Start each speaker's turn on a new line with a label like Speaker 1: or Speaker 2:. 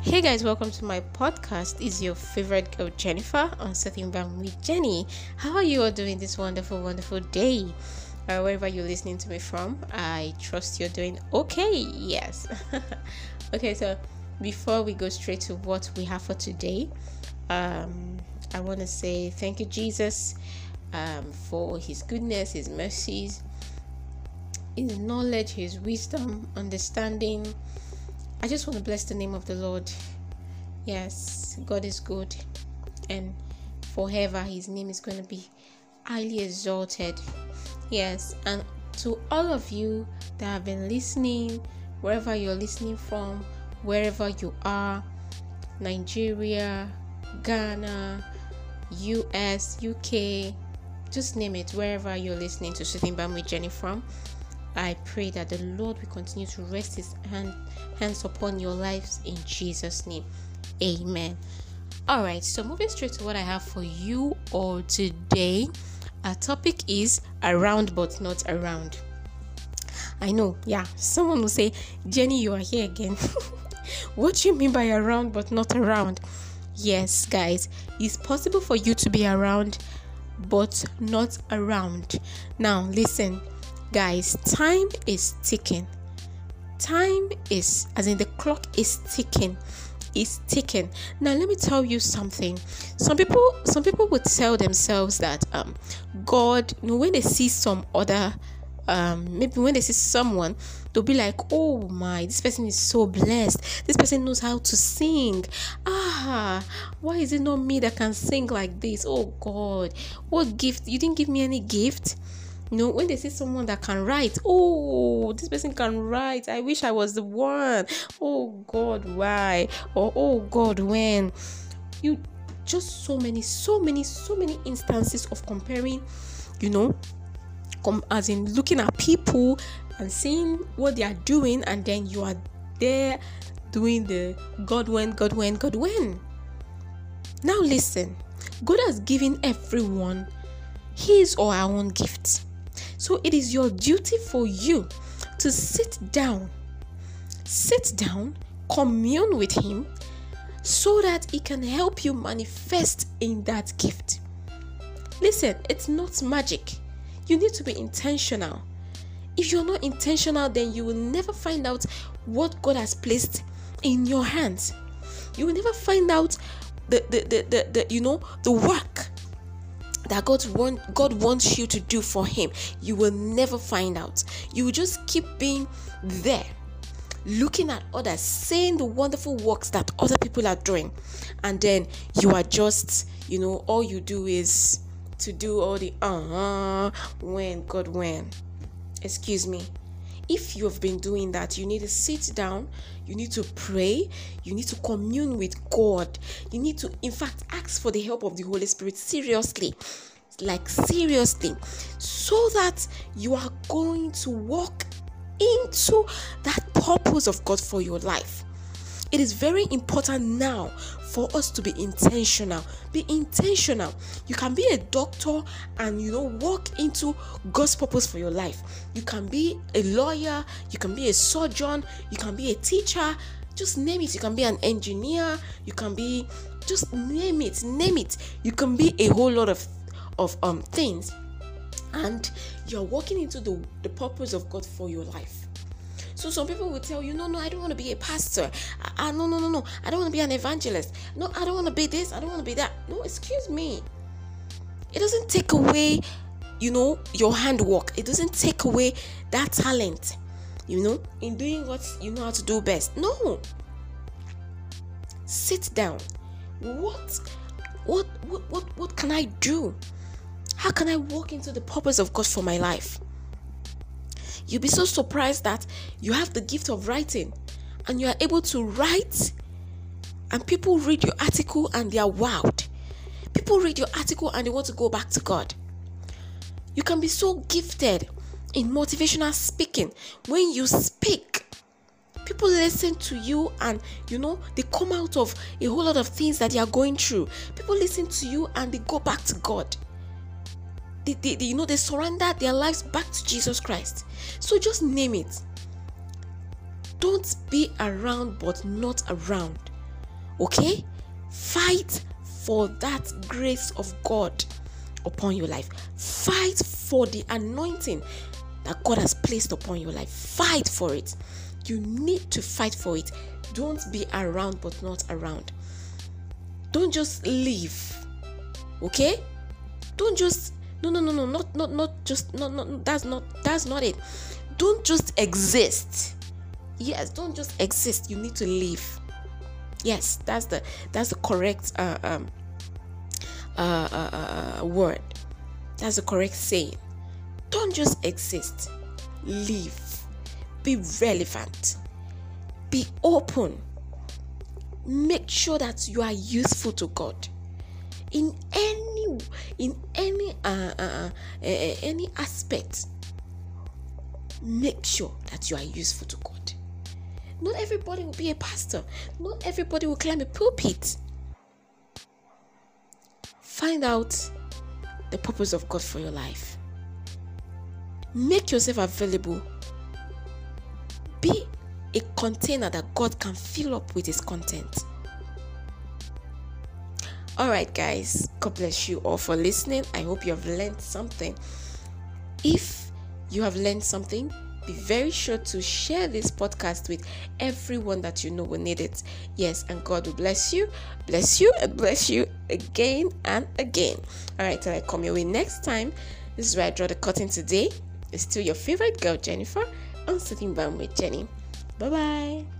Speaker 1: Hey guys, welcome to my podcast. Is your favorite girl Jennifer on Setting Bam with Jenny? How are you all doing this wonderful, wonderful day? Uh, wherever you're listening to me from, I trust you're doing okay. Yes. okay, so before we go straight to what we have for today, um, I want to say thank you, Jesus, um, for His goodness, His mercies, His knowledge, His wisdom, understanding I just want to bless the name of the Lord. Yes, God is good, and forever His name is going to be highly exalted. Yes, and to all of you that have been listening, wherever you're listening from, wherever you are Nigeria, Ghana, US, UK, just name it, wherever you're listening to Sitting Bam with Jenny from. I pray that the Lord will continue to rest his hand, hands upon your lives in Jesus' name. Amen. All right, so moving straight to what I have for you all today. Our topic is around but not around. I know, yeah, someone will say, Jenny, you are here again. what do you mean by around but not around? Yes, guys, it's possible for you to be around but not around. Now, listen guys time is ticking. Time is as in the clock is ticking. Is ticking. Now let me tell you something. Some people some people would tell themselves that um god you know when they see some other um maybe when they see someone they'll be like oh my this person is so blessed. This person knows how to sing. Ah why is it not me that can sing like this? Oh god what gift? You didn't give me any gift you know, when they see someone that can write, oh, this person can write. I wish I was the one. Oh God, why? Or oh God, when? You just so many, so many, so many instances of comparing, you know, com- as in looking at people and seeing what they are doing, and then you are there doing the God when, God when, God when. Now listen, God has given everyone his or our own gifts. So it is your duty for you to sit down, sit down, commune with Him so that He can help you manifest in that gift. Listen, it's not magic. You need to be intentional. If you're not intentional, then you will never find out what God has placed in your hands. You will never find out the the, the, the, the you know the work that God want God wants you to do for him, you will never find out. You will just keep being there looking at others, saying the wonderful works that other people are doing, and then you are just, you know, all you do is to do all the uh when God when. Excuse me. If you have been doing that, you need to sit down, you need to pray, you need to commune with God. You need to, in fact, ask for the help of the Holy Spirit seriously. Like, seriously, so that you are going to walk into that purpose of God for your life. It is very important now for us to be intentional. Be intentional. You can be a doctor and you know walk into God's purpose for your life. You can be a lawyer, you can be a surgeon, you can be a teacher, just name it. You can be an engineer, you can be just name it, name it. You can be a whole lot of of um things and you're walking into the, the purpose of God for your life. So some people will tell you, no, no, I don't want to be a pastor. I, I, no, no, no, no. I don't want to be an evangelist. No, I don't want to be this. I don't want to be that. No, excuse me. It doesn't take away, you know, your handwork. It doesn't take away that talent, you know, in doing what you know how to do best. No. Sit down. What, what, what, what, what can I do? How can I walk into the purpose of God for my life? You'll be so surprised that you have the gift of writing and you are able to write, and people read your article and they are wowed. People read your article and they want to go back to God. You can be so gifted in motivational speaking. When you speak, people listen to you and you know they come out of a whole lot of things that they are going through. People listen to you and they go back to God they, they, they, you know they surrender their lives back to jesus christ so just name it don't be around but not around Okay? Fight for that grace of God upon your life. Fight for the anointing that God has placed upon your life. Fight for it. You need to fight for it. Don't be around but not around. Don't just leave. Okay? Don't just no no no no not not not just not not that's not that's not it. Don't just exist. Yes, don't just exist. You need to live. Yes, that's the that's the correct uh, um, uh, uh, uh, word. That's the correct saying. Don't just exist. Live. Be relevant. Be open. Make sure that you are useful to God in any in any uh, uh, uh, any aspect. Make sure that you are useful to God. Not everybody will be a pastor. Not everybody will climb a pulpit. Find out the purpose of God for your life. Make yourself available. Be a container that God can fill up with His content. All right, guys, God bless you all for listening. I hope you have learned something. If you have learned something, be very sure to share this podcast with everyone that you know will need it. Yes, and God will bless you, bless you, and bless you again and again. All right, till I come your way next time. This is where I draw the curtain today. It's still your favorite girl, Jennifer, on Sitting Down with Jenny. Bye bye.